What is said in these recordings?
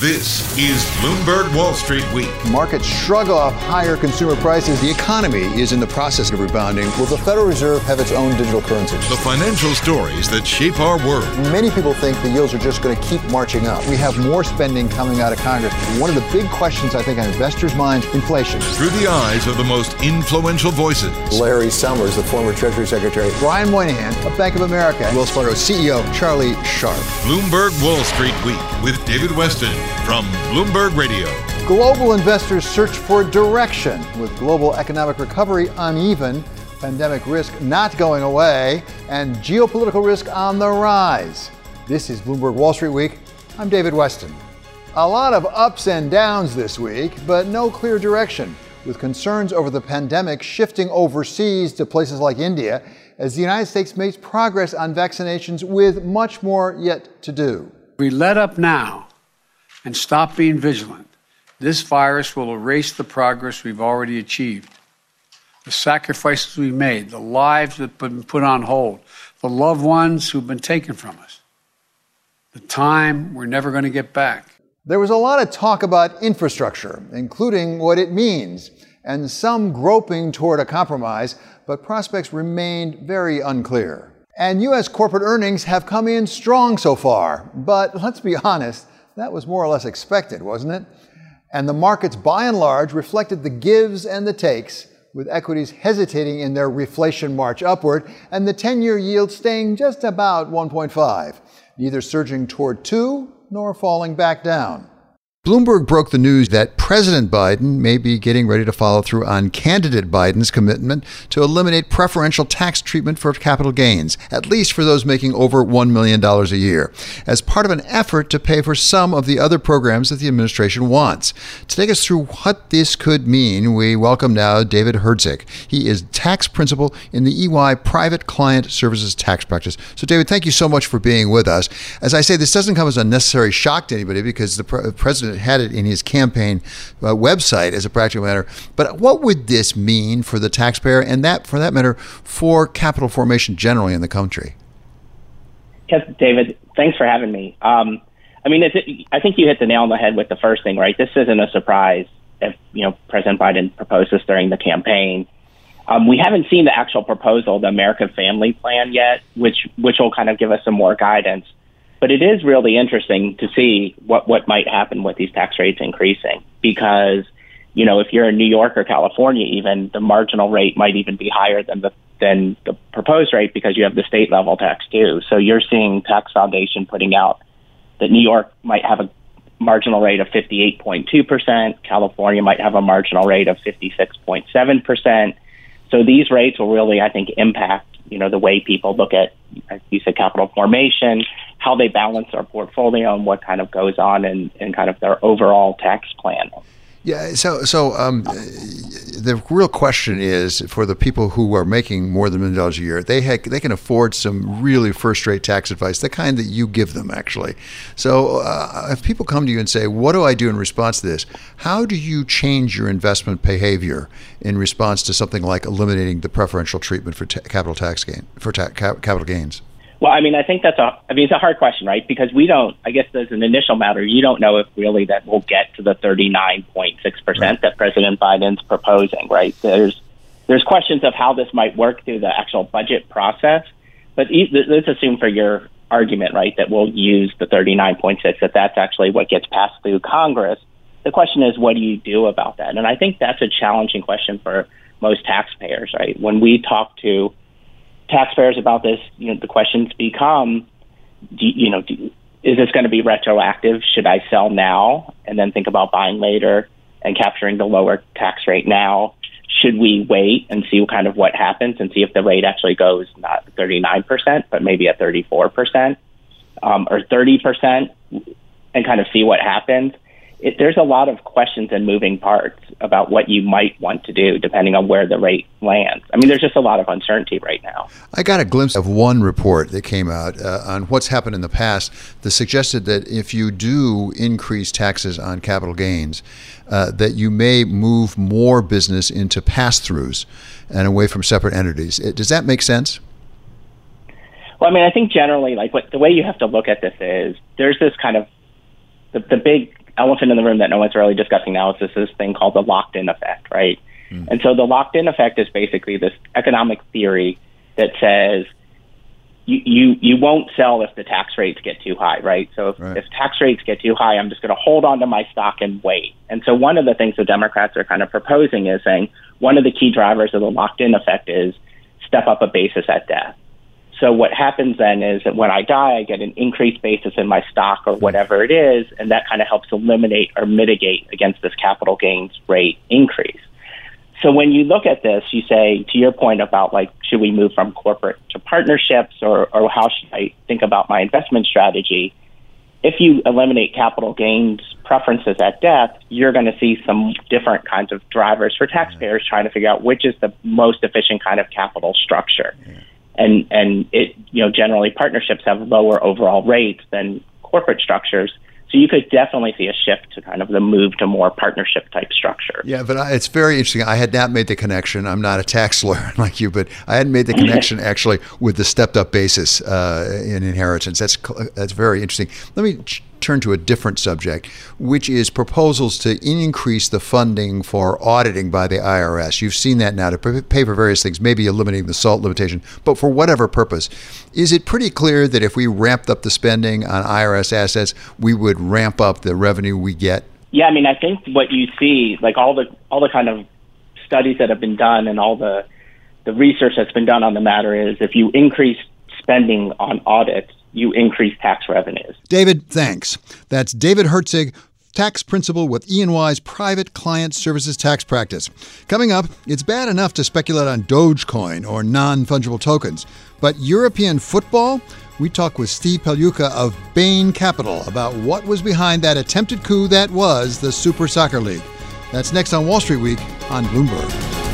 This is Bloomberg Wall Street Week. Markets shrug off higher consumer prices. The economy is in the process of rebounding. Will the Federal Reserve have its own digital currency? The financial stories that shape our world. Many people think the yields are just going to keep marching up. We have more spending coming out of Congress. One of the big questions I think on investors' minds, inflation. Through the eyes of the most influential voices. Larry Summers, the former Treasury Secretary. Brian Moynihan of Bank of America. Wells Fargo CEO Charlie Scharf. Bloomberg Wall Street Week with David Westin from Bloomberg Radio. Global investors search for direction with global economic recovery uneven, pandemic risk not going away, and geopolitical risk on the rise. This is Bloomberg Wall Street Week. I'm David Westin. A lot of ups and downs this week, but no clear direction, with concerns over the pandemic shifting overseas to places like India as the United States makes progress on vaccinations with much more yet to do. We let up now and stop being vigilant, this virus will erase the progress we've already achieved. The sacrifices we made, the lives that have been put on hold, the loved ones who've been taken from us, the time we're never going to get back. There was a lot of talk about infrastructure, including what it means, and some groping toward a compromise, but prospects remained very unclear. And U.S. corporate earnings have come in strong so far, but let's be honest, that was more or less expected, wasn't it? And the markets, by and large, reflected the gives and the takes, with equities hesitating in their reflation march upward, and the 10 year yield staying just about 1.5, neither surging toward 2 nor falling back down. Bloomberg broke the news that President Biden may be getting ready to follow through on candidate Biden's commitment to eliminate preferential tax treatment for capital gains, at least for those making over $1 million a year, as part of an effort to pay for some of the other programs that the administration wants. To take us through what this could mean, we welcome now David Herzig. He is tax principal in the EY Private Client Services Tax Practice. So, David, thank you so much for being with us. As I say, this doesn't come as a necessary shock to anybody because the pre- president had it in his campaign uh, website as a practical matter. But what would this mean for the taxpayer and that, for that matter, for capital formation generally in the country? Yes, David, thanks for having me. Um, I mean, I think you hit the nail on the head with the first thing, right? This isn't a surprise if, you know, President Biden proposed this during the campaign. Um, we haven't seen the actual proposal, the American Family Plan yet, which which will kind of give us some more guidance. But it is really interesting to see what, what might happen with these tax rates increasing because, you know, if you're in New York or California, even the marginal rate might even be higher than the than the proposed rate because you have the state level tax too. So you're seeing Tax Foundation putting out that New York might have a marginal rate of 58.2%, California might have a marginal rate of 56.7%. So these rates will really, I think, impact you know the way people look at, as you said, capital formation, how they balance their portfolio, and what kind of goes on in, in kind of their overall tax plan. Yeah. So, so um, the real question is for the people who are making more than a million dollars a year, they ha- they can afford some really first-rate tax advice, the kind that you give them, actually. So, uh, if people come to you and say, "What do I do in response to this?" How do you change your investment behavior in response to something like eliminating the preferential treatment for ta- capital tax gain for ta- capital gains? Well, I mean, I think that's a. I mean, it's a hard question, right? Because we don't. I guess as an initial matter, you don't know if really that we'll get to the thirty nine point six percent that President Biden's proposing, right? There's there's questions of how this might work through the actual budget process, but let's assume for your argument, right, that we'll use the thirty nine point six that that's actually what gets passed through Congress. The question is, what do you do about that? And I think that's a challenging question for most taxpayers, right? When we talk to taxpayers about this, you know, the questions become, do, you know, do, is this going to be retroactive? Should I sell now and then think about buying later and capturing the lower tax rate now? Should we wait and see kind of what happens and see if the rate actually goes not 39%, but maybe at 34% um, or 30% and kind of see what happens? It, there's a lot of questions and moving parts about what you might want to do depending on where the rate lands. I mean, there's just a lot of uncertainty right now. I got a glimpse of one report that came out uh, on what's happened in the past that suggested that if you do increase taxes on capital gains, uh, that you may move more business into pass-throughs and away from separate entities. It, does that make sense? Well, I mean, I think generally, like what the way you have to look at this is there's this kind of the, the big elephant in the room that no one's really discussing now is this, this thing called the locked in effect, right? Mm. And so the locked in effect is basically this economic theory that says you, you, you won't sell if the tax rates get too high, right? So if, right. if tax rates get too high, I'm just going to hold on to my stock and wait. And so one of the things the Democrats are kind of proposing is saying one of the key drivers of the locked in effect is step up a basis at death. So what happens then is that when I die, I get an increased basis in my stock or whatever it is, and that kind of helps eliminate or mitigate against this capital gains rate increase. So when you look at this, you say, to your point about like, should we move from corporate to partnerships or, or how should I think about my investment strategy? If you eliminate capital gains preferences at death, you're going to see some different kinds of drivers for taxpayers trying to figure out which is the most efficient kind of capital structure. Yeah and and it you know generally partnerships have lower overall rates than corporate structures. So you could definitely see a shift to kind of the move to more partnership type structure. Yeah, but it's very interesting. I had not made the connection. I'm not a tax lawyer like you, but I hadn't made the connection actually with the stepped up basis uh, in inheritance. That's that's very interesting. Let me turn to a different subject, which is proposals to increase the funding for auditing by the IRS. You've seen that now to pay for various things, maybe eliminating the SALT limitation, but for whatever purpose. Is it pretty clear that if we ramped up the spending on IRS assets, we would ramp up the revenue we get? Yeah, I mean, I think what you see, like all the all the kind of studies that have been done and all the the research that's been done on the matter is if you increase spending on audits, you increase tax revenues. David, thanks. That's David Herzig, tax principal with E&Y's private client services tax practice. Coming up, it's bad enough to speculate on Dogecoin or non-fungible tokens, but European football? We talk with Steve Pagliuca of Bain Capital about what was behind that attempted coup that was the Super Soccer League. That's next on Wall Street Week on Bloomberg.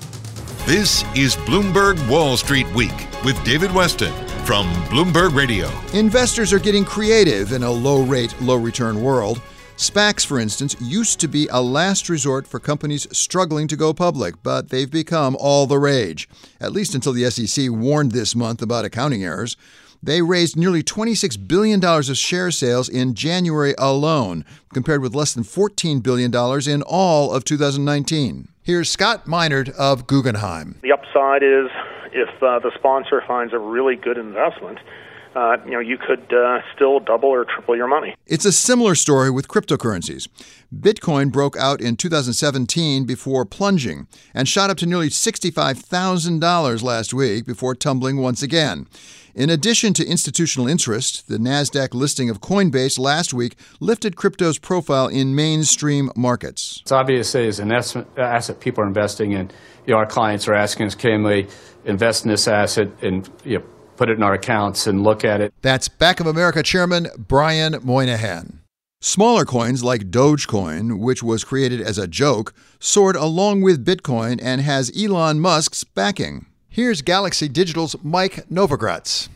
This is Bloomberg Wall Street Week with David Westin from Bloomberg Radio. Investors are getting creative in a low rate, low return world. SPACs, for instance, used to be a last resort for companies struggling to go public, but they've become all the rage, at least until the SEC warned this month about accounting errors. They raised nearly $26 billion of share sales in January alone, compared with less than $14 billion in all of 2019. Here's Scott Minerd of Guggenheim. The upside is if uh, the sponsor finds a really good investment, uh, you know, you could uh, still double or triple your money. It's a similar story with cryptocurrencies. Bitcoin broke out in 2017 before plunging and shot up to nearly $65,000 last week before tumbling once again. In addition to institutional interest, the NASDAQ listing of Coinbase last week lifted crypto's profile in mainstream markets. It's obviously as an asset people are investing in. You know, our clients are asking us, can we invest in this asset and you know, put it in our accounts and look at it? That's Bank of America Chairman Brian Moynihan. Smaller coins like Dogecoin, which was created as a joke, soared along with Bitcoin and has Elon Musk's backing. Here's Galaxy Digital's Mike Novogratz.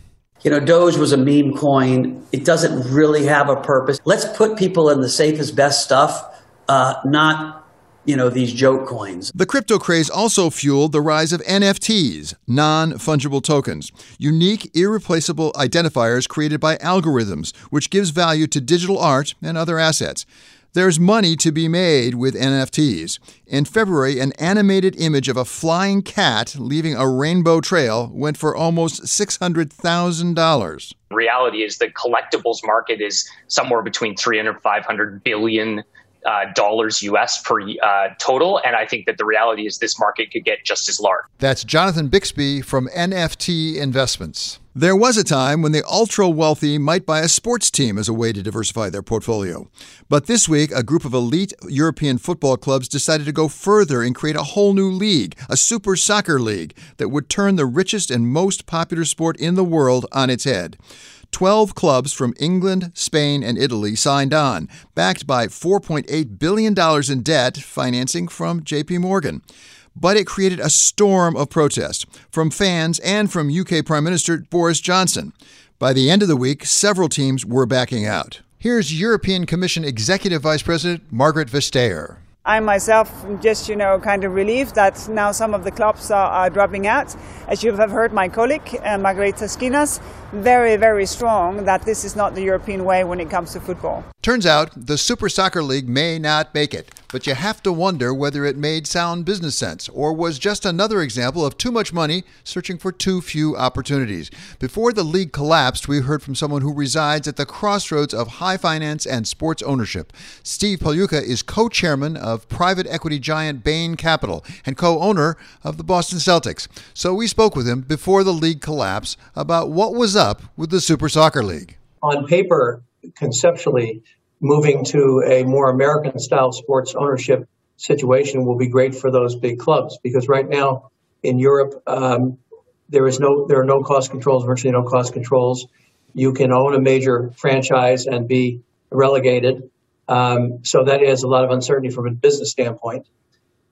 You know, Doge was a meme coin. It doesn't really have a purpose. Let's put people in the safest, best stuff, uh, not, you know, these joke coins. The crypto craze also fueled the rise of NFTs, non fungible tokens, unique, irreplaceable identifiers created by algorithms, which gives value to digital art and other assets. There's money to be made with NFTs. In February, an animated image of a flying cat leaving a rainbow trail went for almost $600,000. Reality is the collectibles market is somewhere between 300 500 billion uh, dollars US per uh, total. And I think that the reality is this market could get just as large. That's Jonathan Bixby from NFT Investments. There was a time when the ultra wealthy might buy a sports team as a way to diversify their portfolio. But this week, a group of elite European football clubs decided to go further and create a whole new league, a super soccer league that would turn the richest and most popular sport in the world on its head. 12 clubs from England, Spain, and Italy signed on, backed by $4.8 billion in debt financing from JP Morgan but it created a storm of protest from fans and from UK Prime Minister Boris Johnson. By the end of the week, several teams were backing out. Here's European Commission Executive Vice President Margrethe Vestager. I myself am just, you know, kind of relieved that now some of the clubs are, are dropping out. As you have heard my colleague, uh, Margaritis Schinas, very, very strong that this is not the European way when it comes to football. Turns out the Super Soccer League may not make it, but you have to wonder whether it made sound business sense or was just another example of too much money searching for too few opportunities. Before the league collapsed, we heard from someone who resides at the crossroads of high finance and sports ownership. Steve Pagliuca is co chairman of private equity giant Bain Capital and co owner of the Boston Celtics. So we spoke with him before the league collapse about what was up with the Super Soccer League. On paper, conceptually, moving to a more American style sports ownership situation will be great for those big clubs because right now in Europe um, there is no there are no cost controls, virtually no cost controls. You can own a major franchise and be relegated, um, so that a lot of uncertainty from a business standpoint.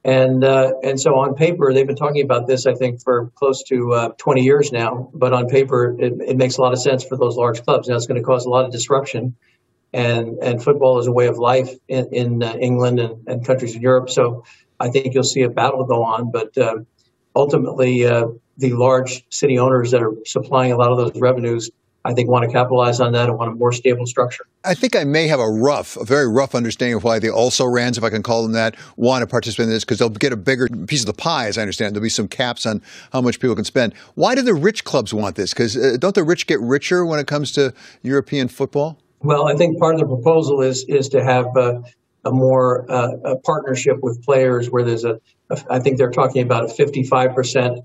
And uh, and so on paper, they've been talking about this, I think, for close to uh, 20 years now. But on paper, it, it, makes a lot of sense for those large clubs. Now it's going to cause a lot of disruption, and and football is a way of life in, in uh, England and, and, countries in Europe. So I think you'll see a battle go on. But uh, ultimately, uh, the large city owners that are supplying a lot of those revenues I think want to capitalize on that and want a more stable structure. I think I may have a rough, a very rough understanding of why the also rans, if I can call them that, want to participate in this because they'll get a bigger piece of the pie, as I understand. There'll be some caps on how much people can spend. Why do the rich clubs want this? Because uh, don't the rich get richer when it comes to European football? Well, I think part of the proposal is is to have uh, a more uh, a partnership with players where there's a, a I think they're talking about a 55 percent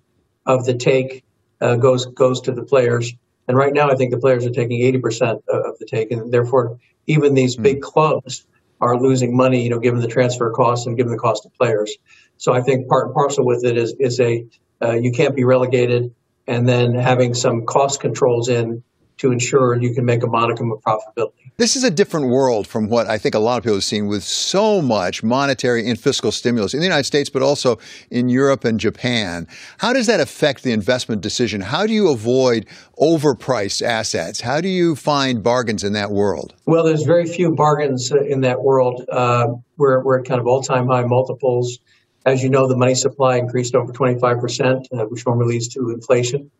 of the take uh, goes goes to the players and right now, I think the players are taking 80% of the take, and therefore, even these hmm. big clubs are losing money, you know, given the transfer costs and given the cost of players. So I think part and parcel with it is is a uh, you can't be relegated, and then having some cost controls in to ensure you can make a modicum of profitability. This is a different world from what I think a lot of people have seen with so much monetary and fiscal stimulus in the United States, but also in Europe and Japan. How does that affect the investment decision? How do you avoid overpriced assets? How do you find bargains in that world? Well, there's very few bargains in that world. Uh, we're, we're at kind of all time high multiples. As you know, the money supply increased over 25%, uh, which normally leads to inflation.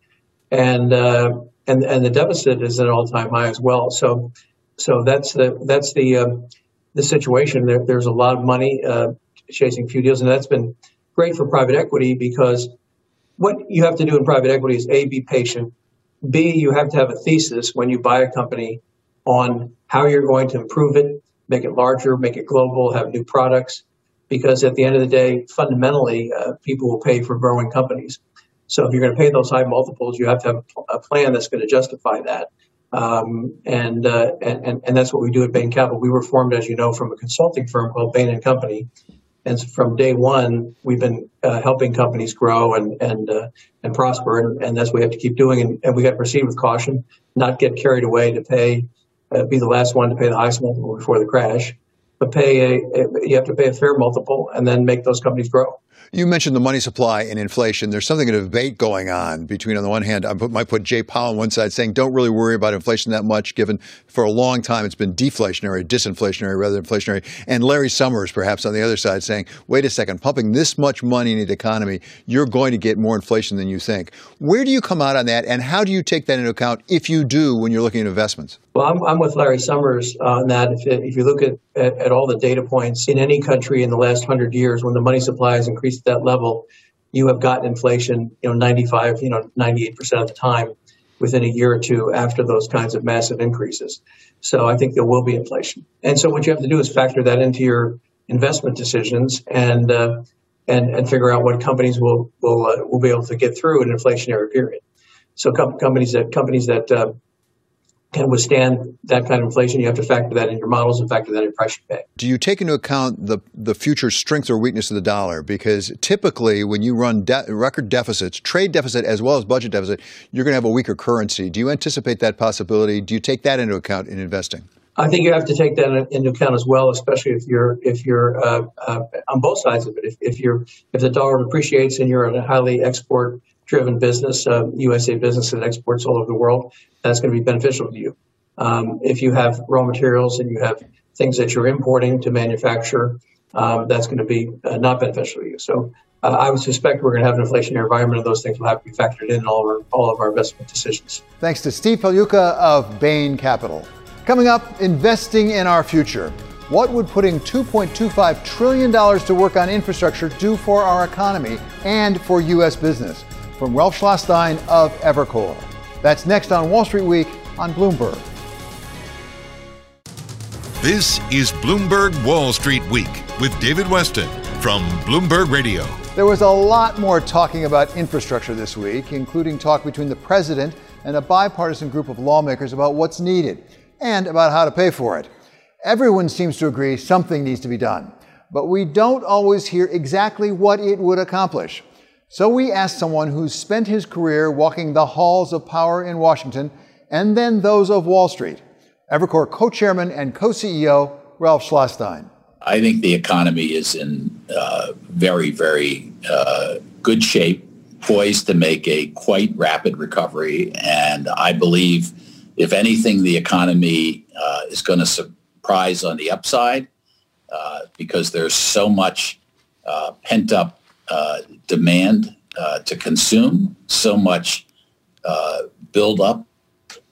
And, uh, and, and the deficit is at an all time high as well. So so that's the that's the uh, the situation. There, there's a lot of money uh, chasing few deals, and that's been great for private equity because what you have to do in private equity is a be patient, b you have to have a thesis when you buy a company on how you're going to improve it, make it larger, make it global, have new products. Because at the end of the day, fundamentally, uh, people will pay for growing companies. So if you're going to pay those high multiples, you have to have a plan that's going to justify that. Um, and, uh, and, and that's what we do at Bain Capital. We were formed, as you know, from a consulting firm called Bain and Company. And from day one, we've been uh, helping companies grow and and uh, and prosper, and, and, that's what we have to keep doing. And, and we got to proceed with caution, not get carried away to pay, uh, be the last one to pay the highest multiple before the crash, but pay a, a you have to pay a fair multiple, and then make those companies grow. You mentioned the money supply and inflation. There's something of a debate going on between, on the one hand, I might put Jay Powell on one side saying, don't really worry about inflation that much, given for a long time it's been deflationary, disinflationary rather than inflationary. And Larry Summers, perhaps on the other side, saying, wait a second, pumping this much money into the economy, you're going to get more inflation than you think. Where do you come out on that, and how do you take that into account if you do when you're looking at investments? Well, I'm, I'm with Larry Summers on that. If, if you look at, at, at all the data points in any country in the last hundred years, when the money supply has increased at that level, you have gotten inflation, you know, 95, you know, 98% of the time within a year or two after those kinds of massive increases. So I think there will be inflation. And so what you have to do is factor that into your investment decisions and uh, and and figure out what companies will will uh, will be able to get through an inflationary period. So com- companies that companies that uh, can withstand that kind of inflation, you have to factor that in your models and factor that in price you pay. Do you take into account the the future strength or weakness of the dollar? Because typically, when you run de- record deficits, trade deficit as well as budget deficit, you're going to have a weaker currency. Do you anticipate that possibility? Do you take that into account in investing? I think you have to take that into account as well, especially if you're if you're uh, uh, on both sides of it. If, if you're if the dollar appreciates and you're a highly export driven business, uh, USA business that exports all over the world, that's going to be beneficial to you. Um, if you have raw materials and you have things that you're importing to manufacture, um, that's going to be uh, not beneficial to you. So uh, I would suspect we're going to have an inflationary environment, and those things will have to be factored in all of our, all of our investment decisions. Thanks to Steve Pagliuca of Bain Capital. Coming up, investing in our future. What would putting $2.25 trillion to work on infrastructure do for our economy and for U.S. business? From Ralph Schlosstein of Evercore. That's next on Wall Street Week on Bloomberg. This is Bloomberg Wall Street Week with David Westin from Bloomberg Radio. There was a lot more talking about infrastructure this week, including talk between the president and a bipartisan group of lawmakers about what's needed and about how to pay for it. Everyone seems to agree something needs to be done, but we don't always hear exactly what it would accomplish. So we asked someone who's spent his career walking the halls of power in Washington and then those of Wall Street. Evercore co chairman and co CEO Ralph Schlosstein. I think the economy is in uh, very, very uh, good shape, poised to make a quite rapid recovery. And I believe, if anything, the economy uh, is going to surprise on the upside uh, because there's so much uh, pent up uh, demand uh, to consume, so much uh, buildup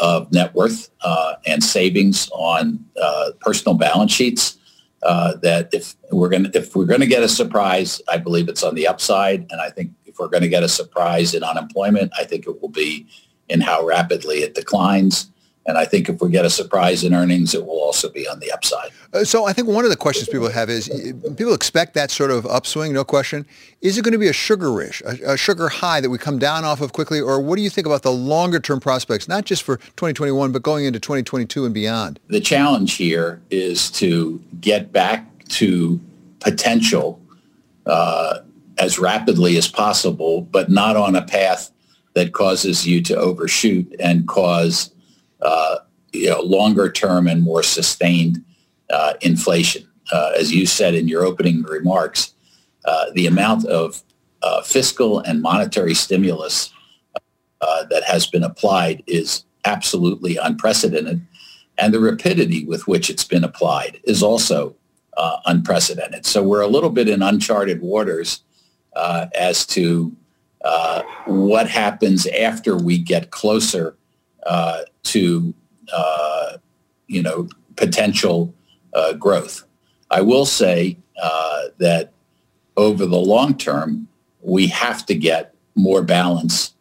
of net worth uh, and savings on uh, personal balance sheets. that if we're going if we're going to get a surprise, I believe it's on the upside, and I think if we're going to get a surprise in unemployment, I think it will be in how rapidly it declines. And I think if we get a surprise in earnings, it will also be on the upside. Uh, so I think one of the questions people have is people expect that sort of upswing, no question. Is it going to be a sugar rush, a, a, sugar high that we come down off of quickly? Or what do you think about the longer term prospects, not just for 2021, but going into 2022 and beyond? The challenge here is to get back to potential uh, as rapidly as possible, but not on a path that causes you to overshoot and cause you know, longer term and more sustained uh, inflation. Uh, as you said in your opening remarks, uh, the amount of uh, fiscal and monetary stimulus uh, that has been applied is absolutely unprecedented. And the rapidity with which it's been applied is also uh, unprecedented. So we're a little bit in uncharted waters uh, as to uh, what happens after we get closer uh, to, uh, you know, potential uh, growth. I will say that over the long term, we have to get more balance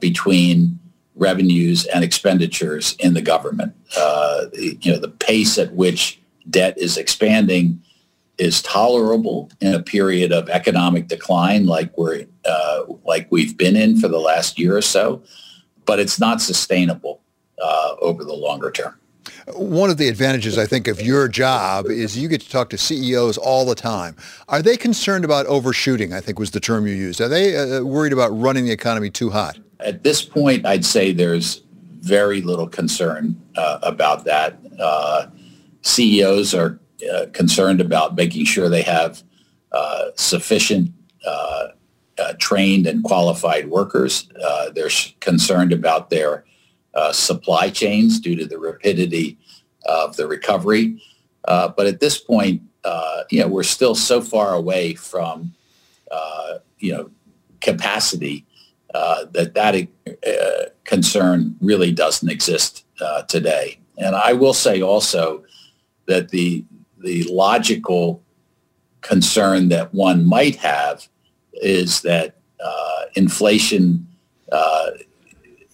between revenues and expenditures in the government. Uh, you know, the pace at which debt is expanding is tolerable in a period of economic decline like we're uh, like we've been in for the last year or so, but it's not sustainable uh, over the longer term. One of the advantages, I think, of your job is you get to talk to CEOs all the time. Are they concerned about overshooting? I think was the term you used. Are they uh, worried about running the economy too hot? At this point, I'd say there's very little concern uh, about that. Uh, CEOs are uh, concerned about making sure they have uh, sufficient uh, trained and qualified workers. they're concerned about their uh, supply chains due to the rapidity of the recovery. Uh, but at this point, uh, you know, we're still so far away from, uh, you know, capacity uh, that that concern really doesn't exist today. And I will say also that the the logical concern that one might have is that inflation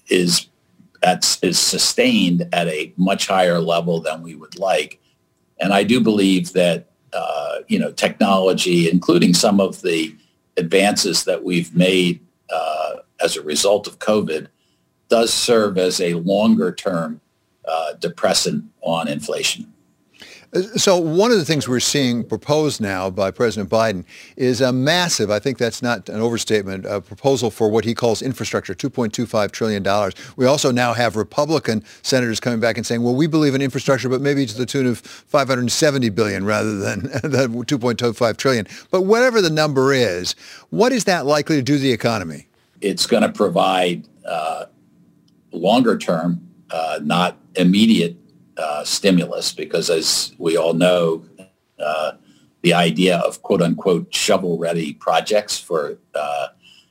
is that is sustained at a much higher level than we would like. And I do believe that, uh, you know, technology, including some of the advances that we've made uh, as a result of COVID, does serve as a longer term uh, depressant on inflation. So one of the things we're seeing proposed now by President Biden is a massive, I think that's not an overstatement, a proposal for what he calls infrastructure, $2.25 trillion. We also now have Republican senators coming back and saying, well, we believe in infrastructure, but maybe to the tune of 570 billion rather than the 2.25 trillion. But whatever the number is, what is that likely to do to the economy? It's going to provide uh, longer term, uh, not immediate uh, stimulus because, as we all know, uh, the idea of quote unquote shovel ready projects for uh,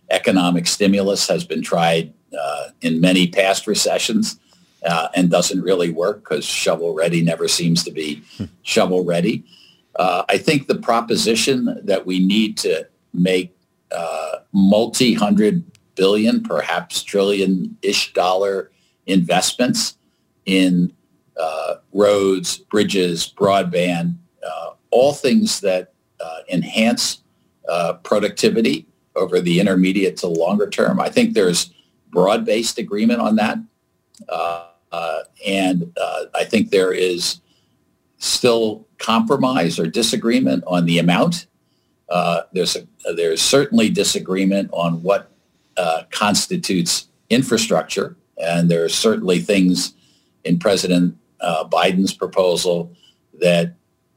economic stimulus has been tried uh, in many past recessions uh, and doesn't really work because shovel ready never seems to be shovel ready. I think the proposition that we need to make multi-hundred billion, perhaps trillion-ish dollar investments in uh, roads, bridges, broadband, uh, all things that uh, enhance uh, productivity over the intermediate to longer term. I think there's broad-based agreement on that. Uh, and I think there is still compromise or disagreement on the amount. there's, a, there's certainly disagreement on what constitutes infrastructure. And there are certainly things in President uh, Biden's proposal that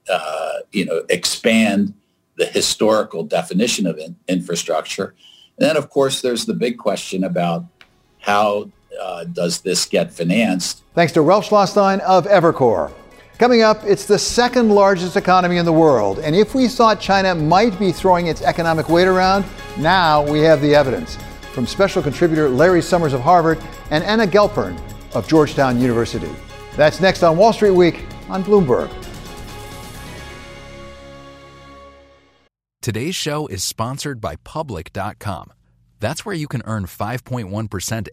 uh, you know expand the historical definition of in- infrastructure. And then, of course, there's the big question about how uh, does this get financed? Thanks to Ralph Schlosstein of Evercore. Coming up, it's the second largest economy in the world. And if we thought China might be throwing its economic weight around, now we have the evidence. From special contributor Larry Summers of Harvard and Anna Gelpern of Georgetown University. That's next on Wall Street Week on Bloomberg. Today's show is sponsored by Public.com. That's where you can earn 5.1%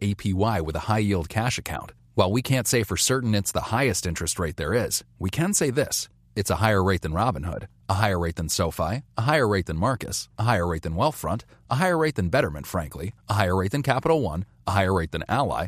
APY with a high yield cash account. While we can't say for certain it's the highest interest rate there is, we can say this it's a higher rate than Robinhood, a higher rate than SoFi, a higher rate than Marcus, a higher rate than Wealthfront, a higher rate than Betterment, frankly, a higher rate than Capital One, a higher rate than Ally,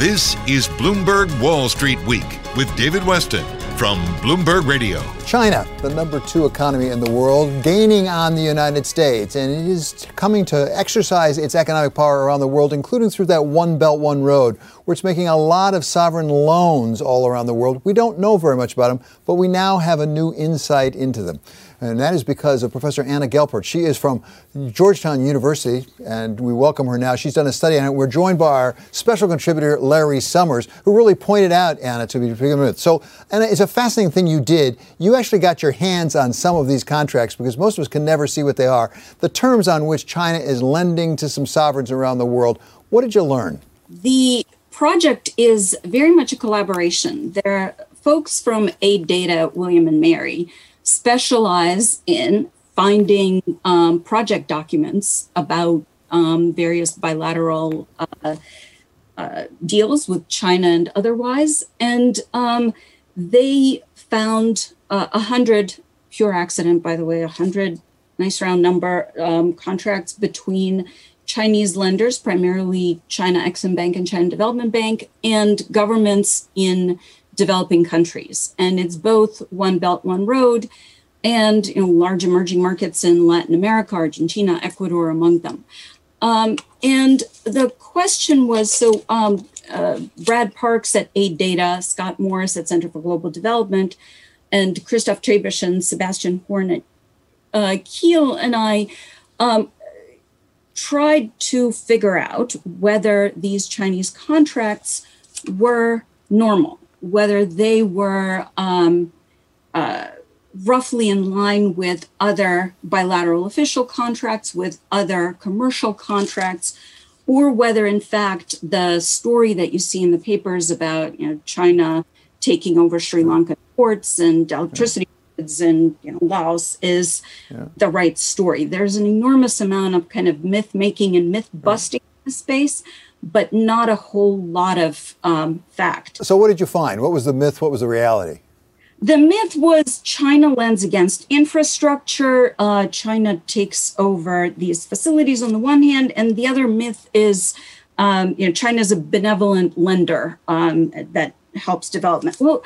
This is Bloomberg Wall Street Week with David Westin from Bloomberg Radio. China, the number two economy in the world, gaining on the United States, and it is coming to exercise its economic power around the world, including through that One Belt, One Road, it's making a lot of sovereign loans all around the world. We don't know very much about them, but we now have a new insight into them and that is because of Professor Anna Gelpern. She is from Georgetown University, and we welcome her now. She's done a study on it. We're joined by our special contributor, Larry Summers, who really pointed out, Anna, to begin with. So, Anna, it's a fascinating thing you did. You actually got your hands on some of these contracts because most of us can never see what they are. The terms on which China is lending to some sovereigns around the world. What did you learn? The project is very much a collaboration. There are folks from AidData, William and Mary, specialize in finding um, project documents about um, various bilateral uh, uh, deals with China and otherwise. And um, they found uh, a uh, hundred pure accident, by the way, a hundred nice round number um, contracts between Chinese lenders, primarily China Exim Bank and China Development Bank, and governments in developing countries. And it's both One Belt, One Road, and you know, large emerging markets in Latin America, Argentina, Ecuador, among them. Um, and the question was so um, uh, Brad Parks at AidData, Scott Morris at Center for Global Development, and Christoph Trebesch and Sebastian Horn at uh, Kiel and I um, tried to figure out whether these Chinese contracts were normal whether they were um, uh, roughly in line with other bilateral official contracts, with other commercial contracts, or whether, in fact, the story that you see in the papers about you know, China taking over Sri Lanka ports and electricity and you know, Laos is yeah. the right story. There's an enormous amount of kind of myth making and myth busting in the space but not a whole lot of um, fact. So, what did you find? What was the myth? What was the reality? The myth was China lends against infrastructure. Uh, China takes over these facilities on the one hand, and the other myth is, um, you know, China is a benevolent lender um, that helps development. Well,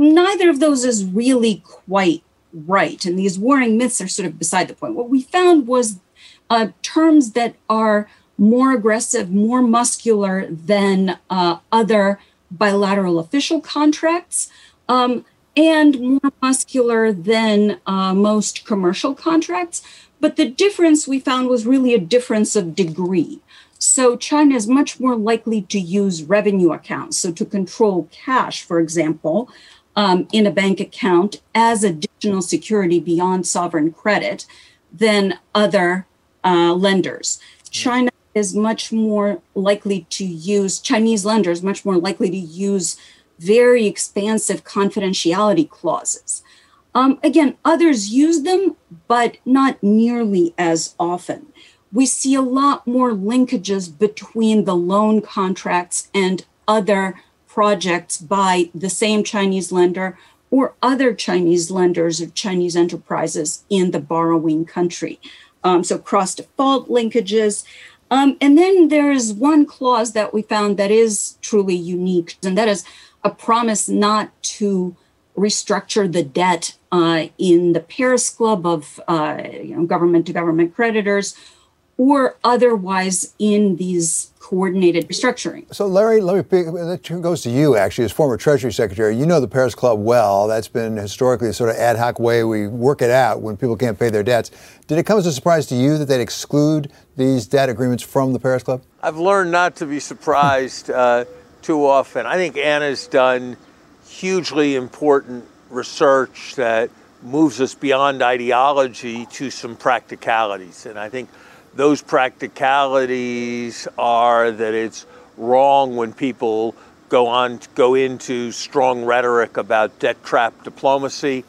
neither of those is really quite right, and these warring myths are sort of beside the point. What we found was uh, terms that are more aggressive, more muscular than uh, other bilateral official contracts, um, and more muscular than uh, most commercial contracts. But the difference we found was really a difference of degree. So China is much more likely to use revenue accounts, so to control cash, for example, um, in a bank account as additional security beyond sovereign credit than other uh, lenders. China is much more likely to use Chinese lenders much more likely to use very expansive confidentiality clauses. Um, again, others use them, but not nearly as often. We see a lot more linkages between the loan contracts and other projects by the same Chinese lender or other Chinese lenders or Chinese enterprises in the borrowing country. Um, so cross default linkages. Um, and then there is one clause that we found that is truly unique, and that is a promise not to restructure the debt uh, in the Paris Club of uh, you know, government to government creditors or otherwise in these coordinated restructuring. So, Larry, let me pick, that goes to you actually, as former Treasury Secretary. You know the Paris Club well. That's been historically a sort of ad hoc way we work it out when people can't pay their debts. Did it come as a surprise to you that they'd exclude these debt agreements from the Paris Club? I've learned not to be surprised uh, too often. I think Anna's done hugely important research that moves us beyond ideology to some practicalities. And I think those practicalities are that it's wrong when people go on go into strong rhetoric about debt trap diplomacy,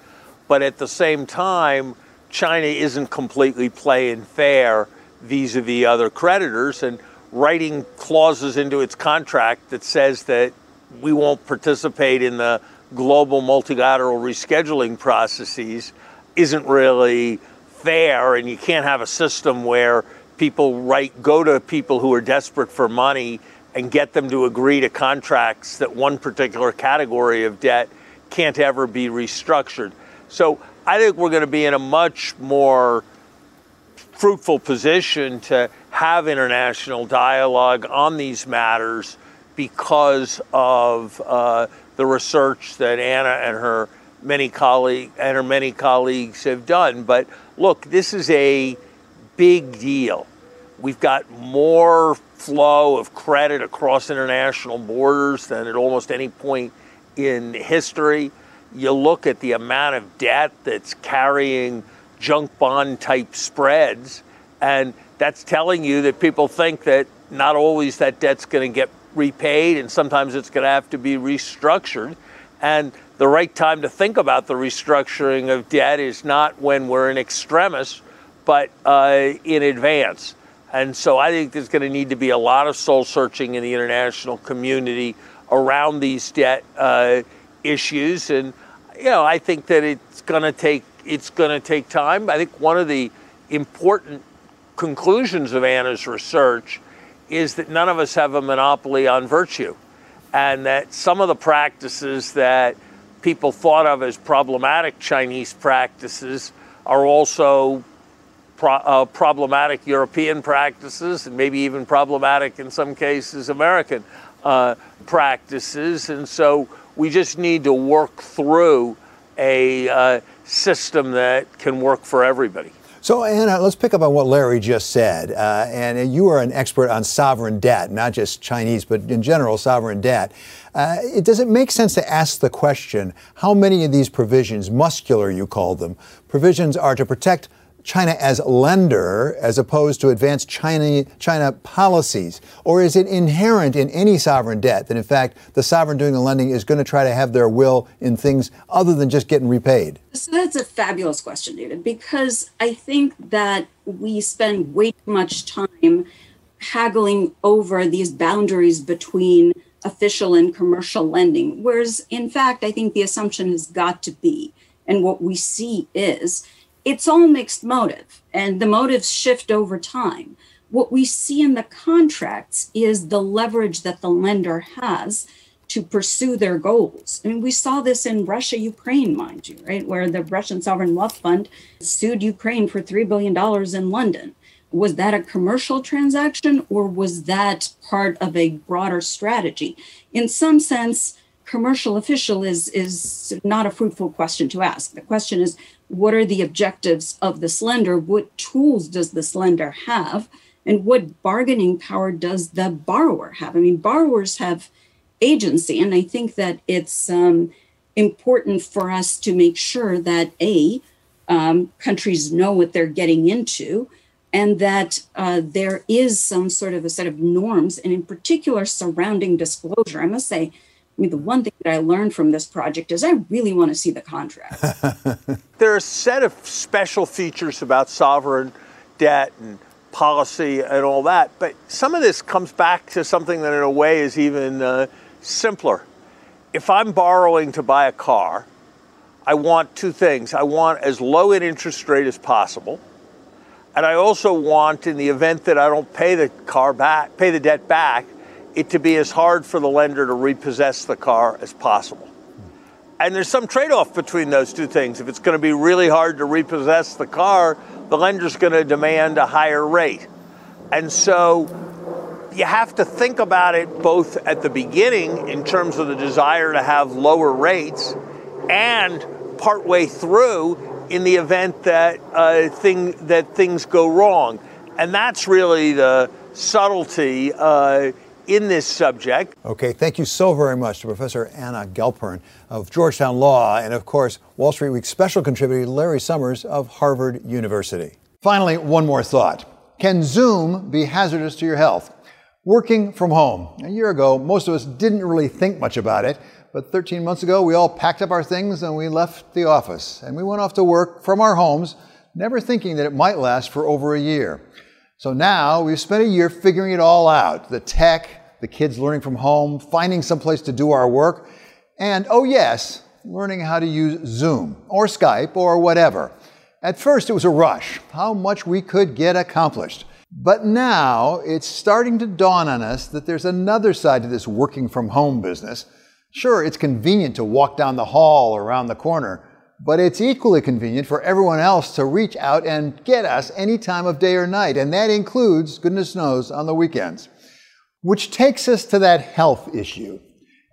but at the same time, China isn't completely playing fair vis-a-vis other creditors and writing clauses into its contract that says that we won't participate in the global multilateral rescheduling processes isn't really fair and you can't have a system where people write go to people who are desperate for money and get them to agree to contracts that one particular category of debt can't ever be restructured. So I think we're going to be in a much more fruitful position to have international dialogue on these matters because of uh, the research that Anna and her many colleague and her many colleagues have done. But look, this is a big deal. We've got more flow of credit across international borders than at almost any point in history. You look at the amount of debt that's carrying junk bond type spreads, and that's telling you that people think that not always that debt's going to get repaid, and sometimes it's going to have to be restructured. And the right time to think about the restructuring of debt is not when we're in extremis, but uh, in advance. And so I think there's going to need to be a lot of soul searching in the international community around these debt uh, issues. And, you know, I think that it's going to take it's going to take time. I think one of the important conclusions of Anna's research is that none of us have a monopoly on virtue, and that some of the practices that people thought of as problematic Chinese practices are also pro- uh, problematic European practices and maybe even problematic in some cases American uh, practices. And so we just need to work through a uh, system that can work for everybody. So, Anna, let's pick up on what Larry just said. Uh, and you are an expert on sovereign debt, not just Chinese, but in general, sovereign debt. Uh, it, does it make sense to ask the question how many of these provisions, muscular you call them, provisions are to protect China as lender as opposed to advance China, China policies? Or is it inherent in any sovereign debt that, in fact, the sovereign doing the lending is going to try to have their will in things other than just getting repaid? So that's a fabulous question, David, because I think that we spend way too much time haggling over these boundaries between official and commercial lending. Whereas, in fact, I think the assumption has got to be, and what we see is, it's all mixed motive and the motives shift over time. What we see in the contracts is the leverage that the lender has to pursue their goals. I mean, we saw this in Russia, Ukraine, mind you, right? Where the Russian Sovereign Wealth Fund sued Ukraine for $3 billion in London. Was that a commercial transaction or was that part of a broader strategy? In some sense, commercial official is, is not a fruitful question to ask. The question is, what are the objectives of this lender? What tools does this lender have? And what bargaining power does the borrower have? I mean, borrowers have agency, and I think that it's um, important for us to make sure that A, um, countries know what they're getting into, and that uh, there is some sort of a set of norms, and in particular surrounding disclosure. I must say, I mean, the one thing that I learned from this project is I really want to see the contract. there are a set of special features about sovereign debt and policy and all that, but some of this comes back to something that, in a way, is even uh, simpler. If I'm borrowing to buy a car, I want two things. I want as low an interest rate as possible. And I also want, in the event that I don't pay the car back, pay the debt back, it to be as hard for the lender to repossess the car as possible. And there's some trade off between those two things. If it's going to be really hard to repossess the car, the lender's going to demand a higher rate. And so you have to think about it both at the beginning in terms of the desire to have lower rates and partway through in the event that uh, thing that things go wrong. And that's really the subtlety uh, in this subject. Okay, thank you so very much to Professor Anna Gelpern of Georgetown Law and, of course, Wall Street Week special contributor Larry Summers of Harvard University. Finally, one more thought. Can Zoom be hazardous to your health? Working from home. A year ago, most of us didn't really think much about it, but 13 months ago, we all packed up our things and we left the office and we went off to work from our homes, never thinking that it might last for over a year. So now we've spent a year figuring it all out the tech, the kids learning from home, finding some place to do our work, and oh, yes, learning how to use Zoom or Skype or whatever. At first, it was a rush, how much we could get accomplished. But now it's starting to dawn on us that there's another side to this working from home business. Sure, it's convenient to walk down the hall or around the corner, but it's equally convenient for everyone else to reach out and get us any time of day or night, and that includes, goodness knows, on the weekends. Which takes us to that health issue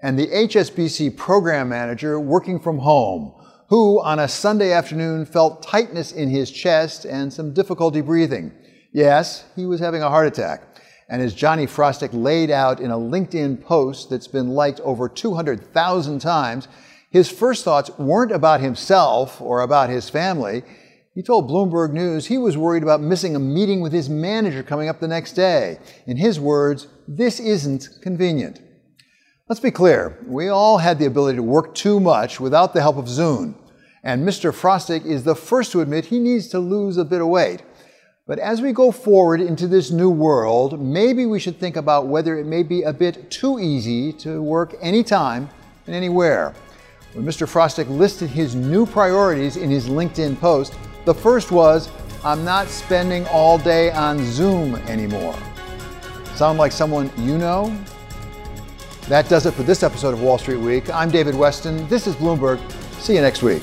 and the HSBC program manager working from home who on a Sunday afternoon felt tightness in his chest and some difficulty breathing. Yes, he was having a heart attack. And as Johnny Frostick laid out in a LinkedIn post that's been liked over 200,000 times, his first thoughts weren't about himself or about his family. He told Bloomberg News he was worried about missing a meeting with his manager coming up the next day. In his words, this isn't convenient. Let's be clear, we all had the ability to work too much without the help of Zoom, and Mr. Frostick is the first to admit he needs to lose a bit of weight. But as we go forward into this new world, maybe we should think about whether it may be a bit too easy to work anytime and anywhere. When Mr. Frostick listed his new priorities in his LinkedIn post, the first was, I'm not spending all day on Zoom anymore. Sound like someone you know? That does it for this episode of Wall Street Week. I'm David Westin. This is Bloomberg. See you next week.